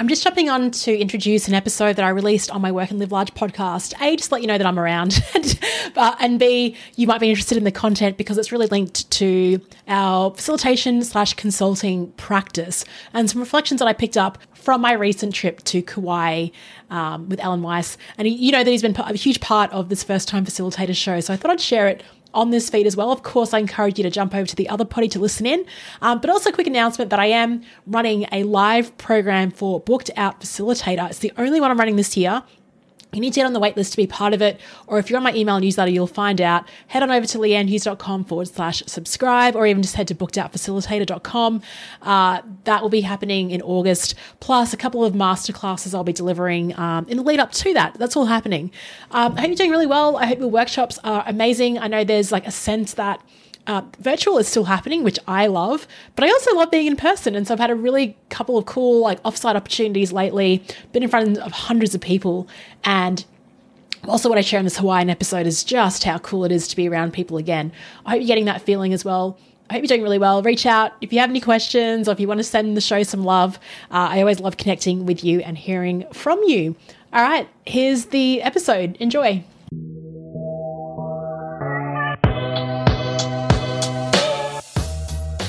I'm just jumping on to introduce an episode that I released on my Work and Live Large podcast. A, just let you know that I'm around, but and B, you might be interested in the content because it's really linked to our facilitation slash consulting practice and some reflections that I picked up from my recent trip to Kauai um, with Alan Weiss. And you know that he's been a huge part of this first time facilitator show, so I thought I'd share it on this feed as well. Of course, I encourage you to jump over to the other potty to listen in. Um, but also, a quick announcement that I am running a live program for Booked Out Facilitator. It's the only one I'm running this year. You need to get on the waitlist to be part of it, or if you're on my email newsletter, you'll find out. Head on over to leannehughes.com forward slash subscribe, or even just head to bookedoutfacilitator.com. Uh, that will be happening in August, plus a couple of masterclasses I'll be delivering um, in the lead up to that. That's all happening. Um, I hope you're doing really well. I hope your workshops are amazing. I know there's like a sense that uh, virtual is still happening, which I love, but I also love being in person. And so I've had a really couple of cool like offsite opportunities lately, been in front of hundreds of people. And also, what I share in this Hawaiian episode is just how cool it is to be around people again. I hope you're getting that feeling as well. I hope you're doing really well. Reach out if you have any questions or if you want to send the show some love. Uh, I always love connecting with you and hearing from you. All right, here's the episode. Enjoy.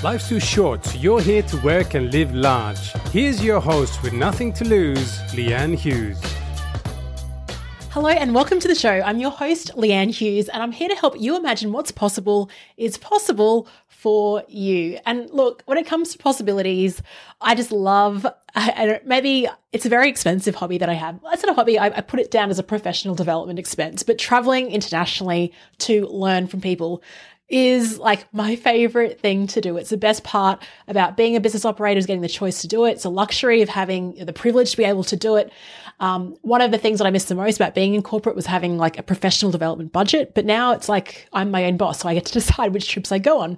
Life's too short, so you're here to work and live large. Here's your host with nothing to lose, Leanne Hughes. Hello and welcome to the show. I'm your host, Leanne Hughes, and I'm here to help you imagine what's possible is possible for you. And look, when it comes to possibilities, I just love, and maybe it's a very expensive hobby that I have. It's not a hobby, I, I put it down as a professional development expense, but traveling internationally to learn from people is like my favorite thing to do. It's the best part about being a business operator is getting the choice to do it. It's a luxury of having the privilege to be able to do it. Um, one of the things that I missed the most about being in corporate was having like a professional development budget, but now it's like I'm my own boss, so I get to decide which trips I go on.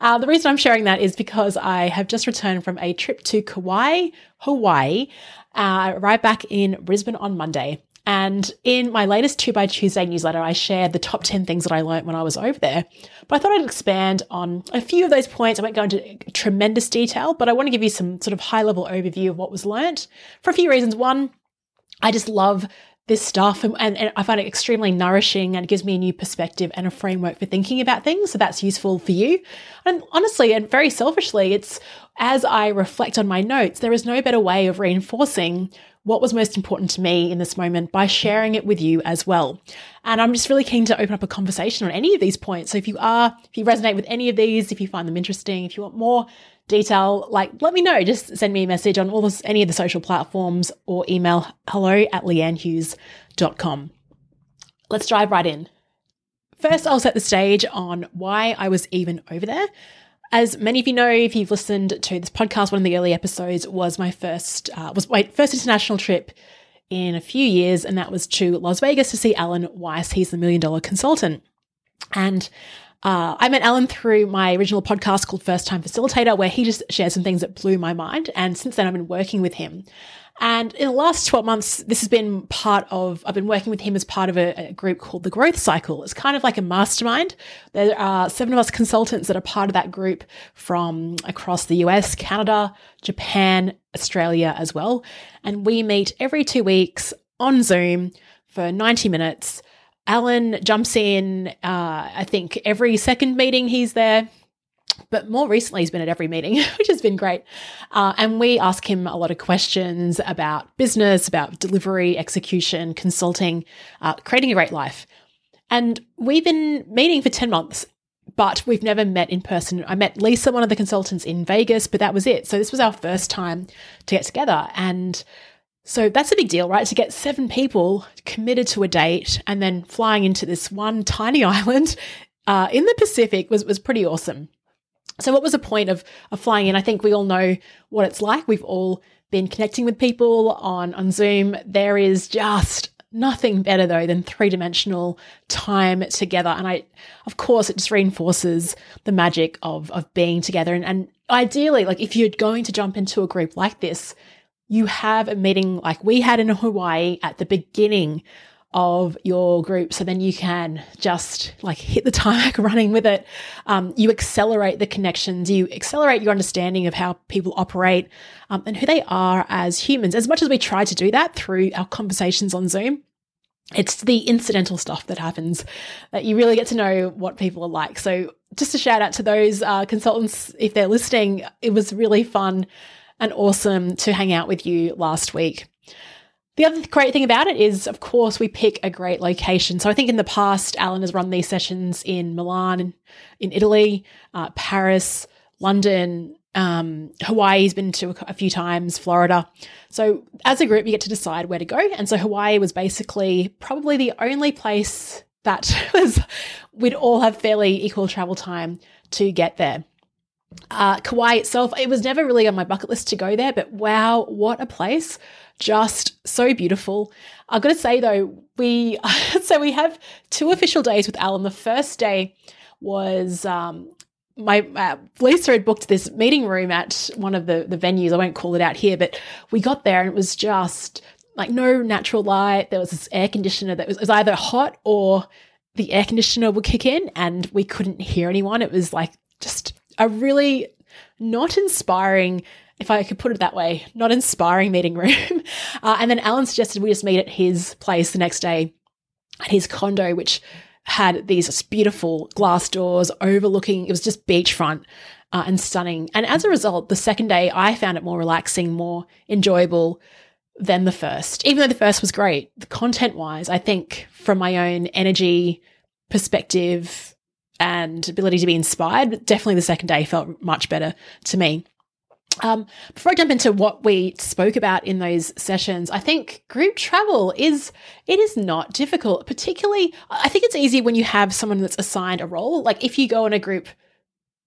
Uh, the reason I'm sharing that is because I have just returned from a trip to Kauai, Hawaii, uh, right back in Brisbane on Monday. And in my latest Two by Tuesday newsletter, I shared the top 10 things that I learned when I was over there. But I thought I'd expand on a few of those points. I won't go into tremendous detail, but I want to give you some sort of high level overview of what was learned for a few reasons. One, I just love this stuff and, and, and, I find it extremely nourishing and gives me a new perspective and a framework for thinking about things. So that's useful for you. And honestly, and very selfishly, it's as I reflect on my notes, there is no better way of reinforcing what was most important to me in this moment by sharing it with you as well. And I'm just really keen to open up a conversation on any of these points. So if you are, if you resonate with any of these, if you find them interesting, if you want more detail, like let me know. Just send me a message on all this, any of the social platforms or email hello at leannehughes.com. Let's dive right in. First, I'll set the stage on why I was even over there. As many of you know, if you've listened to this podcast, one of the early episodes was my first uh, was my first international trip in a few years, and that was to Las Vegas to see Alan Weiss. He's the million dollar consultant, and uh, I met Alan through my original podcast called First Time Facilitator, where he just shared some things that blew my mind. And since then, I've been working with him. And in the last 12 months, this has been part of, I've been working with him as part of a, a, group called the Growth Cycle. It's kind of like a mastermind. There are seven of us consultants that are part of that group from across the US, Canada, Japan, Australia as well. And we meet every two weeks on Zoom for 90 minutes. Alan jumps in, uh, I think every second meeting he's there but more recently, he's been at every meeting, which has been great. Uh, and we ask him a lot of questions about business, about delivery, execution, consulting, uh, creating a great life. And we've been meeting for 10 months, but we've never met in person. I met Lisa, one of the consultants in Vegas, but that was it. So this was our first time to get together. And so that's a big deal, right? To get seven people committed to a date and then flying into this one tiny island uh, in the Pacific was, was pretty awesome. So, what was the point of, of flying in? I think we all know what it's like. We've all been connecting with people on, on Zoom. There is just nothing better, though, than three dimensional time together. And I, of course, it just reinforces the magic of, of being together. And, and ideally, like if you're going to jump into a group like this, you have a meeting like we had in Hawaii at the beginning of your group. So then you can just like hit the tarmac running with it. Um, you accelerate the connections, you accelerate your understanding of how people operate um, and who they are as humans. As much as we try to do that through our conversations on Zoom, it's the incidental stuff that happens that you really get to know what people are like. So, just a shout out to those uh, consultants if they're listening. It was really fun and awesome to hang out with you last week. The other great thing about it is, of course, we pick a great location. So I think in the past, Alan has run these sessions in Milan, in Italy, uh, Paris, London, um, Hawaii. He's been to a few times, Florida. So as a group, you get to decide where to go. And so Hawaii was basically probably the only place that was we'd all have fairly equal travel time to get there. Uh, Kauai itself, it was never really on my bucket list to go there, but wow, what a place! Just so beautiful. I've got to say though, we so we have two official days with Alan. The first day was um, my uh, Lisa had booked this meeting room at one of the the venues. I won't call it out here, but we got there and it was just like no natural light. There was this air conditioner that was, was either hot or the air conditioner would kick in, and we couldn't hear anyone. It was like just a really not inspiring, if I could put it that way, not inspiring meeting room. Uh, and then Alan suggested we just meet at his place the next day at his condo, which had these beautiful glass doors overlooking, it was just beachfront. Uh, and stunning. And as a result, the second day I found it more relaxing, more enjoyable than the first. Even though the first was great, content wise, I think from my own energy perspective, and ability to be inspired. But Definitely the second day felt much better to me. Um, before I jump into what we spoke about in those sessions, I think group travel is it is not difficult. Particularly, I think it's easy when you have someone that's assigned a role. Like if you go on a group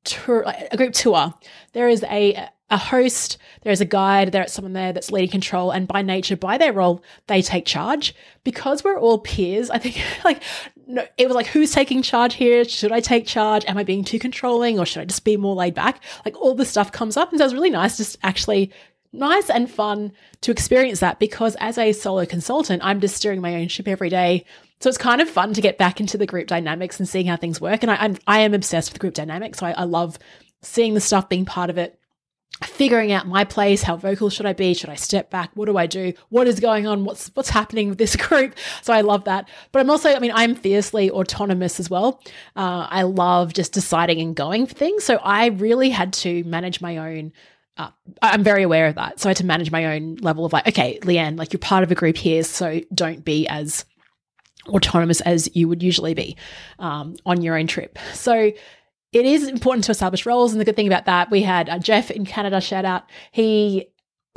tour, a group tour, there is a a host, there is a guide, there's someone there that's leading control, and by nature, by their role, they take charge. Because we're all peers, I think like no, it was like who's taking charge here? Should I take charge? Am I being too controlling, or should I just be more laid back? Like all this stuff comes up, and so it was really nice, just actually nice and fun to experience that because as a solo consultant, I'm just steering my own ship every day. So it's kind of fun to get back into the group dynamics and seeing how things work. And I, I'm, I am obsessed with group dynamics. So I, I love seeing the stuff being part of it figuring out my place how vocal should i be? Should i step back? What do i do? What is going on? What's what's happening with this group? So i love that. But i'm also i mean i'm fiercely autonomous as well. Uh, i love just deciding and going for things. So i really had to manage my own uh, I'm very aware of that. So I had to manage my own level of like, okay, Leanne, like you're part of a group here, so don't be as autonomous as you would usually be um, on your own trip. So it is important to establish roles. And the good thing about that, we had uh, Jeff in Canada, shout out. He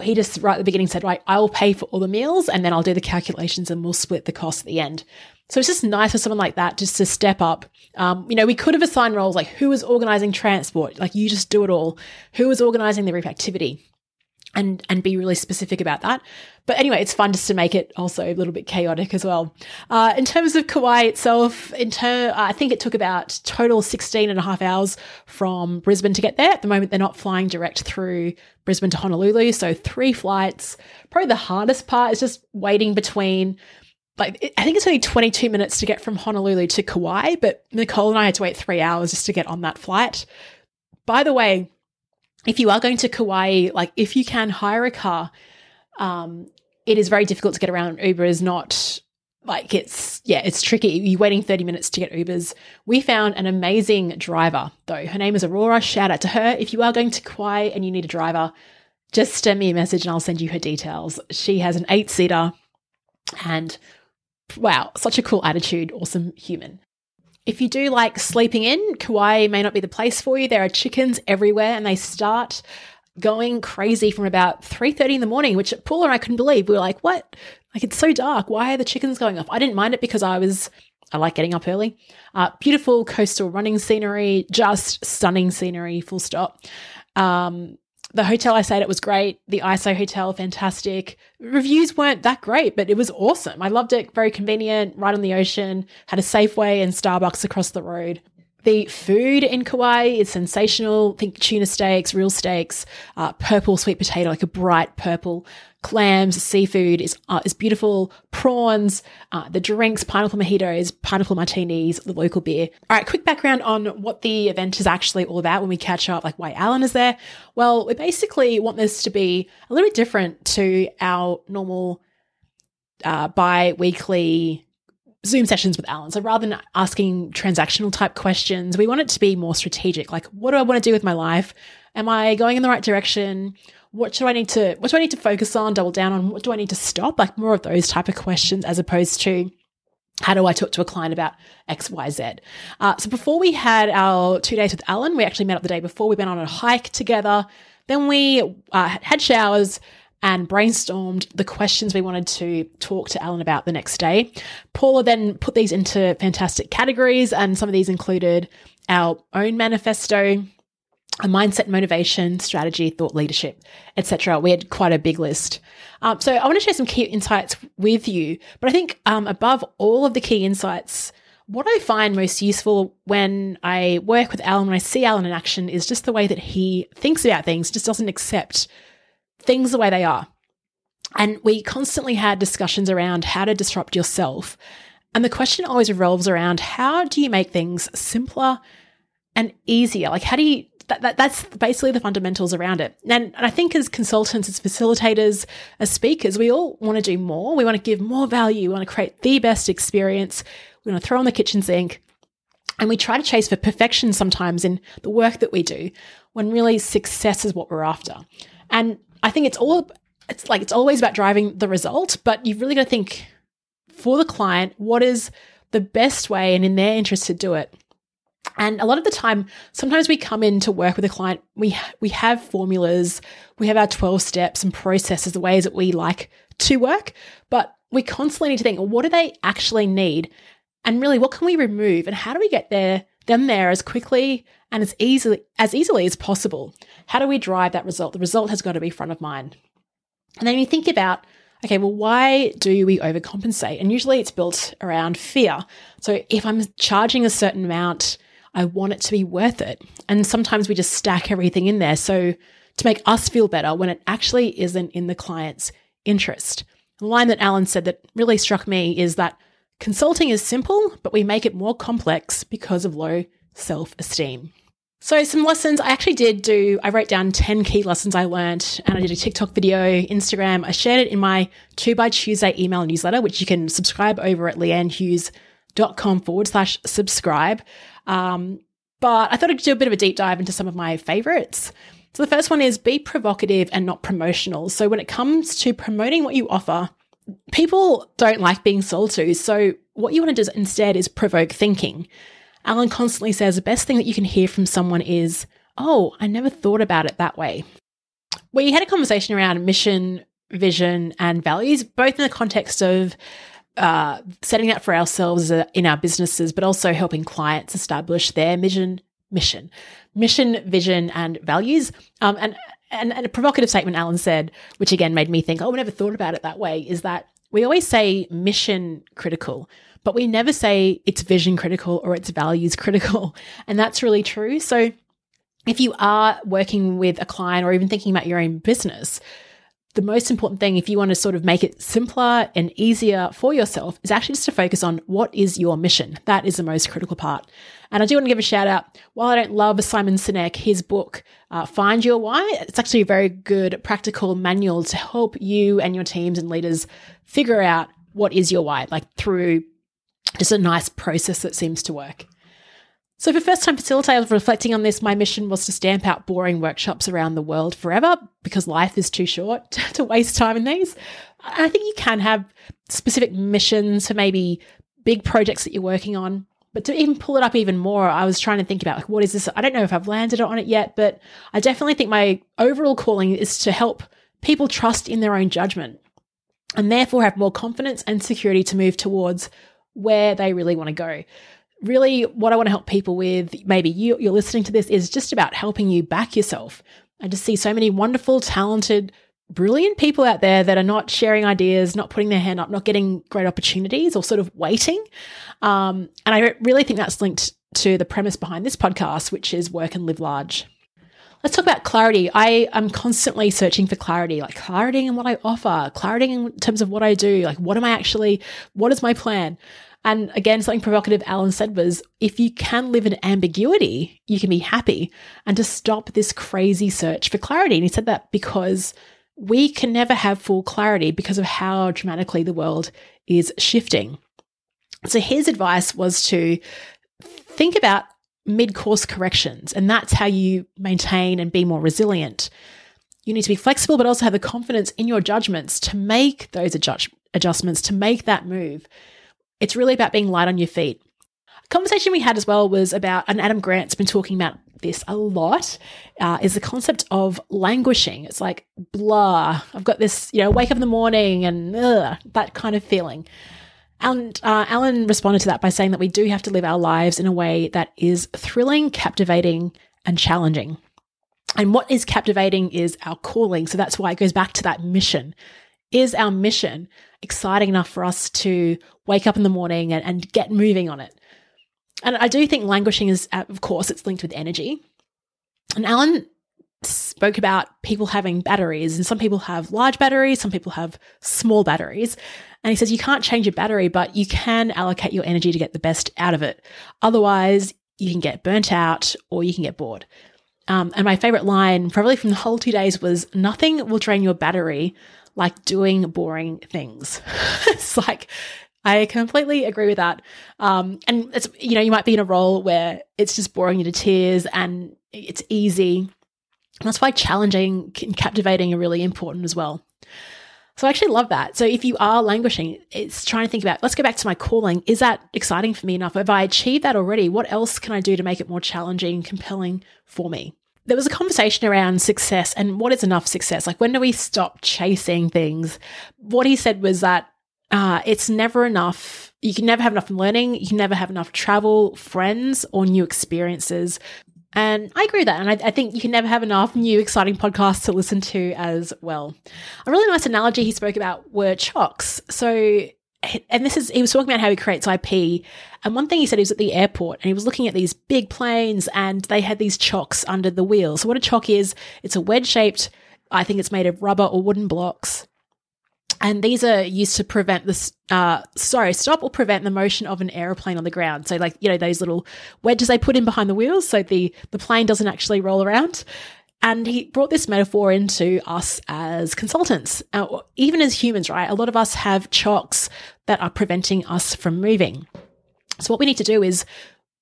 he just right at the beginning said, right, I will pay for all the meals and then I'll do the calculations and we'll split the cost at the end. So it's just nice for someone like that just to step up. Um, you know, we could have assigned roles like who was organizing transport, like you just do it all. Who was organizing the group activity? And and be really specific about that. But anyway, it's fun just to make it also a little bit chaotic as well. Uh, in terms of Kauai itself, in ter- I think it took about total 16 and a half hours from Brisbane to get there. At the moment, they're not flying direct through Brisbane to Honolulu, so three flights. Probably the hardest part is just waiting between. Like I think it's only 22 minutes to get from Honolulu to Kauai, but Nicole and I had to wait three hours just to get on that flight. By the way, if you are going to Kauai, like if you can hire a car, um, it is very difficult to get around. Uber is not like it's yeah, it's tricky. You're waiting 30 minutes to get Ubers. We found an amazing driver though. Her name is Aurora. Shout out to her. If you are going to Kauai and you need a driver, just send me a message and I'll send you her details. She has an eight seater and wow, such a cool attitude, awesome human. If you do like sleeping in, Kauai may not be the place for you. There are chickens everywhere and they start going crazy from about 3.30 in the morning, which Paul and I couldn't believe. We were like, what? Like, it's so dark. Why are the chickens going off? I didn't mind it because I was, I like getting up early. Uh, beautiful coastal running scenery, just stunning scenery, full stop. Um, the hotel I stayed at was great. The ISO hotel, fantastic. Reviews weren't that great, but it was awesome. I loved it. Very convenient, right on the ocean. Had a Safeway and Starbucks across the road. The food in Kauai is sensational. Think tuna steaks, real steaks, uh, purple sweet potato, like a bright purple clams, seafood is uh, is beautiful, prawns, uh, the drinks, pineapple mojitos, pineapple martinis, the local beer. All right, quick background on what the event is actually all about when we catch up, like why Alan is there. Well, we basically want this to be a little bit different to our normal uh, bi weekly Zoom sessions with Alan. So rather than asking transactional type questions, we want it to be more strategic. Like, what do I want to do with my life? Am I going in the right direction? What do I need to what do I need to focus on, double down on? What do I need to stop? Like more of those type of questions as opposed to how do I talk to a client about X, Y, Z? Uh, so before we had our two days with Alan, we actually met up the day before. We went on a hike together. Then we uh, had showers, and brainstormed the questions we wanted to talk to Alan about the next day. Paula then put these into fantastic categories, and some of these included our own manifesto, a mindset, motivation, strategy, thought leadership, etc. We had quite a big list. Um, so I want to share some key insights with you, but I think um, above all of the key insights, what I find most useful when I work with Alan, when I see Alan in action, is just the way that he thinks about things, just doesn't accept things the way they are. And we constantly had discussions around how to disrupt yourself. And the question always revolves around how do you make things simpler and easier? Like, how do you, that, that, that's basically the fundamentals around it. And, and I think as consultants, as facilitators, as speakers, we all want to do more. We want to give more value. We want to create the best experience. We want to throw on the kitchen sink. And we try to chase for perfection sometimes in the work that we do when really success is what we're after. And I think it's all it's like it's always about driving the result, but you've really got to think for the client what is the best way and in their interest to do it. And a lot of the time, sometimes we come in to work with a client, we we have formulas, we have our 12 steps and processes, the ways that we like to work, but we constantly need to think, what do they actually need? And really, what can we remove? And how do we get there them there as quickly and as easily as easily as possible. How do we drive that result? The result has got to be front of mind. And then you think about, okay, well, why do we overcompensate? And usually it's built around fear. So if I'm charging a certain amount, I want it to be worth it. And sometimes we just stack everything in there. So to make us feel better when it actually isn't in the client's interest. The line that Alan said that really struck me is that Consulting is simple, but we make it more complex because of low self esteem. So, some lessons I actually did do, I wrote down 10 key lessons I learned and I did a TikTok video, Instagram. I shared it in my 2 by Tuesday email newsletter, which you can subscribe over at leannehughes.com forward slash subscribe. Um, but I thought I'd do a bit of a deep dive into some of my favorites. So, the first one is be provocative and not promotional. So, when it comes to promoting what you offer, people don't like being sold to. So, what you want to do instead is provoke thinking. Alan constantly says the best thing that you can hear from someone is, Oh, I never thought about it that way. We had a conversation around mission, vision, and values, both in the context of uh, setting up for ourselves uh, in our businesses, but also helping clients establish their mission, mission, mission, vision, and values. Um, and and, and a provocative statement Alan said, which again made me think, oh, we never thought about it that way, is that we always say mission critical, but we never say it's vision critical or it's values critical. And that's really true. So if you are working with a client or even thinking about your own business, the most important thing, if you want to sort of make it simpler and easier for yourself, is actually just to focus on what is your mission. That is the most critical part. And I do want to give a shout out. While I don't love Simon Sinek, his book, uh, Find Your Why, it's actually a very good practical manual to help you and your teams and leaders figure out what is your why, like through just a nice process that seems to work. So, for first time facilitators reflecting on this, my mission was to stamp out boring workshops around the world forever because life is too short to waste time in these. I think you can have specific missions for maybe big projects that you're working on. But to even pull it up even more, I was trying to think about like, what is this? I don't know if I've landed on it yet, but I definitely think my overall calling is to help people trust in their own judgment and therefore have more confidence and security to move towards where they really want to go really what I want to help people with, maybe you, you're listening to this, is just about helping you back yourself. I just see so many wonderful, talented, brilliant people out there that are not sharing ideas, not putting their hand up, not getting great opportunities or sort of waiting. Um, and I really think that's linked to the premise behind this podcast, which is work and live large. let's talk about clarity. I am constantly searching for clarity, like clarity in what I offer, clarity in terms of what I do. Like, what am I actually, what is my plan? And again, something provocative Alan said was if you can live in ambiguity, you can be happy and to stop this crazy search for clarity. And he said that because we can never have full clarity because of how dramatically the world is shifting. So his advice was to think about mid course corrections, and that's how you maintain and be more resilient. You need to be flexible, but also have the confidence in your judgments to make those adjust- adjustments, to make that move. It's really about being light on your feet. A conversation we had as well was about, and Adam Grant's been talking about this a lot, uh, is the concept of languishing. It's like blah. I've got this, you know, wake up in the morning and ugh, that kind of feeling. And uh, Alan responded to that by saying that we do have to live our lives in a way that is thrilling, captivating, and challenging. And what is captivating is our calling. So that's why it goes back to that mission. Is our mission exciting enough for us to wake up in the morning and, and get moving on it? And I do think languishing is, uh, of course, it's linked with energy. And Alan spoke about people having batteries, and some people have large batteries, some people have small batteries. And he says you can't change your battery, but you can allocate your energy to get the best out of it. Otherwise, you can get burnt out or you can get bored. Um, and my favorite line, probably from the whole two days, was nothing will drain your battery like doing boring things. it's like, I completely agree with that. Um, and it's, you know, you might be in a role where it's just boring you to tears and it's easy. That's why challenging and captivating are really important as well. So I actually love that. So if you are languishing, it's trying to think about, let's go back to my calling. Is that exciting for me enough? Have I achieved that already? What else can I do to make it more challenging compelling for me? There was a conversation around success and what is enough success? Like when do we stop chasing things? What he said was that uh, it's never enough. You can never have enough learning. You can never have enough travel, friends, or new experiences. And I agree with that. And I, I, think you can never have enough new exciting podcasts to listen to as well. A really nice analogy he spoke about were chocks. So, and this is, he was talking about how he creates IP. And one thing he said he was at the airport and he was looking at these big planes and they had these chocks under the wheels. So, what a chock is, it's a wedge shaped, I think it's made of rubber or wooden blocks and these are used to prevent this uh sorry stop or prevent the motion of an aeroplane on the ground so like you know those little wedges they put in behind the wheels so the the plane doesn't actually roll around and he brought this metaphor into us as consultants uh, even as humans right a lot of us have chocks that are preventing us from moving so what we need to do is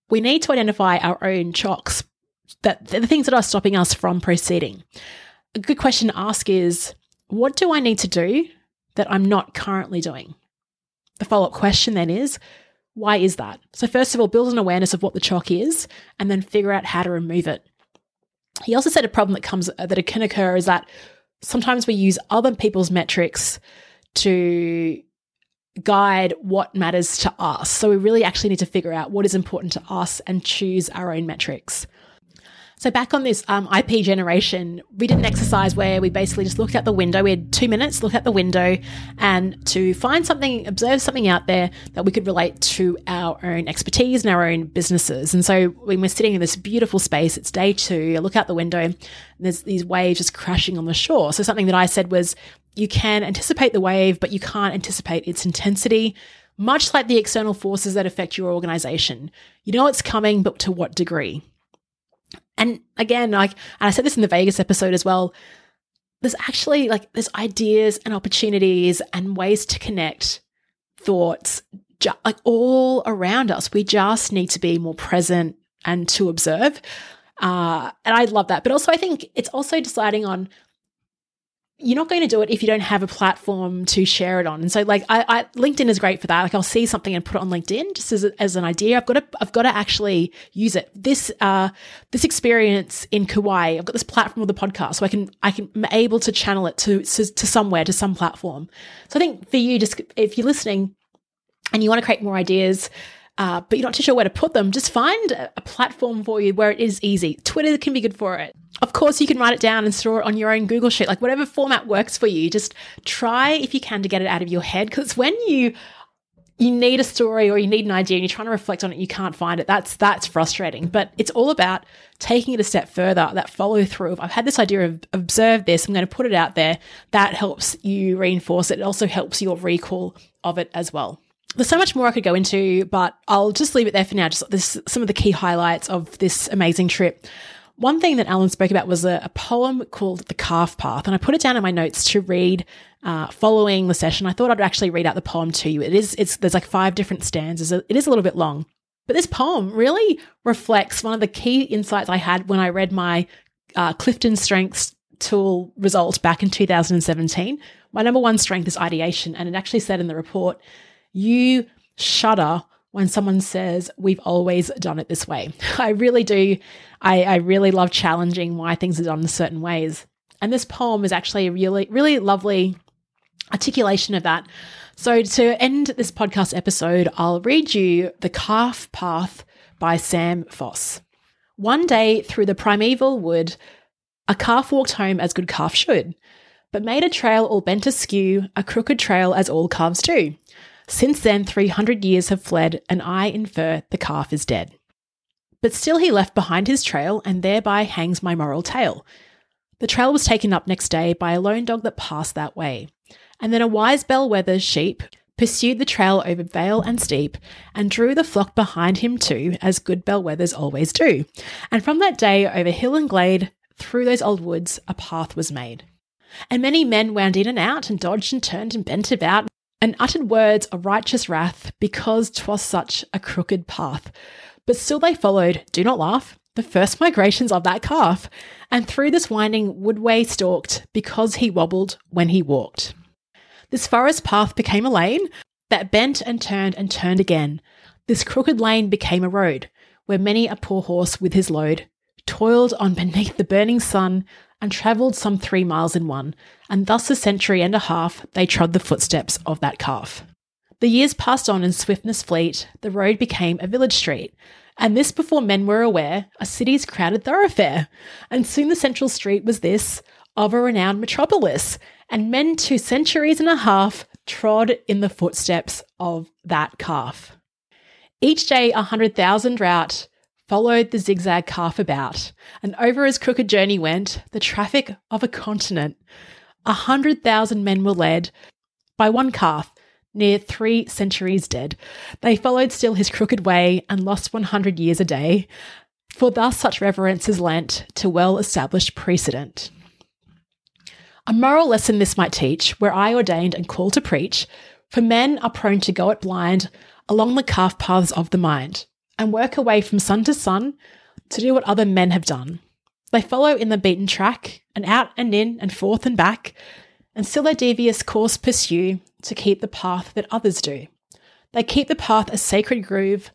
we need to identify our own chocks that the things that are stopping us from proceeding a good question to ask is what do i need to do that I'm not currently doing? The follow up question then is, why is that? So, first of all, build an awareness of what the chock is and then figure out how to remove it. He also said a problem that comes uh, that can occur is that sometimes we use other people's metrics to guide what matters to us. So we really actually need to figure out what is important to us and choose our own metrics. So back on this um, IP generation, we did an exercise where we basically just looked out the window. We had two minutes, look out the window, and to find something, observe something out there that we could relate to our own expertise and our own businesses. And so when we're sitting in this beautiful space, it's day two. I look out the window, and there's these waves just crashing on the shore. So something that I said was, you can anticipate the wave, but you can't anticipate its intensity much like the external forces that affect your organization. You know it's coming, but to what degree? And again, like, and I said this in the Vegas episode as well. There's actually like there's ideas and opportunities and ways to connect thoughts ju- like all around us. We just need to be more present and to observe. Uh, and I love that. But also, I think it's also deciding on you're not going to do it if you don't have a platform to share it on. And so like I, I, LinkedIn is great for that. Like I'll see something and put it on LinkedIn just as, as an idea. I've got to I've got to actually use it. This uh this experience in Kauai, I've got this platform of the podcast, so I can I can I'm able to channel it to, to to somewhere to some platform. So I think for you, just if you're listening and you want to create more ideas, uh, but you're not too sure where to put them, just find a, a platform for you where it is easy. Twitter can be good for it. Of course, you can write it down and store it on your own Google Sheet, like whatever format works for you. Just try if you can to get it out of your head because when you you need a story or you need an idea and you're trying to reflect on it, you can't find it. That's that's frustrating. But it's all about taking it a step further, that follow through of I've had this idea of observe this, I'm going to put it out there. That helps you reinforce it. It also helps your recall of it as well. There's so much more I could go into, but I'll just leave it there for now. Just this, some of the key highlights of this amazing trip. One thing that Alan spoke about was a, a, poem called The Calf Path, and I put it down in my notes to read uh, following the session. I thought I'd actually read out the poem to you. It is, it's there's like five different stanzas. It is a little bit long, but this poem really reflects one of the key insights I had when I read my uh, Clifton Strengths tool result back in 2017. My number one strength is ideation, and it actually said in the report, you shudder when someone says, We've always done it this way. I really do. I, I really love challenging why things are done in certain ways. And this poem is actually a really, really lovely articulation of that. So, to end this podcast episode, I'll read you The Calf Path by Sam Foss. One day through the primeval wood, a calf walked home as good calf should, but made a trail all bent askew, a crooked trail as all calves do. Since then, 300 years have fled, and I infer the calf is dead. But still, he left behind his trail, and thereby hangs my moral tale. The trail was taken up next day by a lone dog that passed that way, and then a wise bellwether sheep pursued the trail over vale and steep, and drew the flock behind him too, as good bellwethers always do. And from that day, over hill and glade, through those old woods, a path was made. And many men wound in and out, and dodged and turned and bent about, and uttered words of righteous wrath because 'twas such a crooked path. But still they followed, do not laugh, the first migrations of that calf, and through this winding woodway stalked because he wobbled when he walked. This forest path became a lane that bent and turned and turned again. This crooked lane became a road where many a poor horse with his load toiled on beneath the burning sun and travelled some three miles in one, and thus a century and a half they trod the footsteps of that calf. The years passed on in swiftness fleet, the road became a village street, and this before men were aware, a city's crowded thoroughfare. And soon the central street was this of a renowned metropolis, and men two centuries and a half trod in the footsteps of that calf. Each day a hundred thousand rout followed the zigzag calf about, and over his crooked journey went the traffic of a continent. A hundred thousand men were led by one calf, near three centuries dead. They followed still his crooked way and lost one hundred years a day, for thus such reverence is lent to well established precedent. A moral lesson this might teach, where I ordained and called to preach, for men are prone to go it blind along the calf paths of the mind and work away from sun to sun to do what other men have done. They follow in the beaten track and out and in and forth and back, and still their devious course pursue to keep the path that others do. They keep the path a sacred groove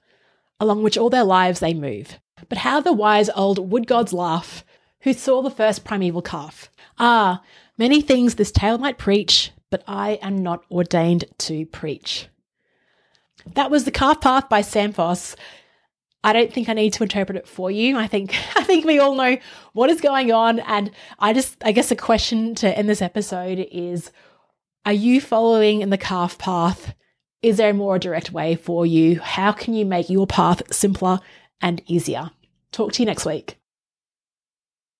along which all their lives they move. But how the wise old wood gods laugh who saw the first primeval calf. Ah, many things this tale might preach, but I am not ordained to preach. That was The Calf Path by Sam Foss. I don't think I need to interpret it for you. I think I think we all know what is going on and I just I guess a question to end this episode is are you following in the calf path? Is there a more direct way for you? How can you make your path simpler and easier? Talk to you next week.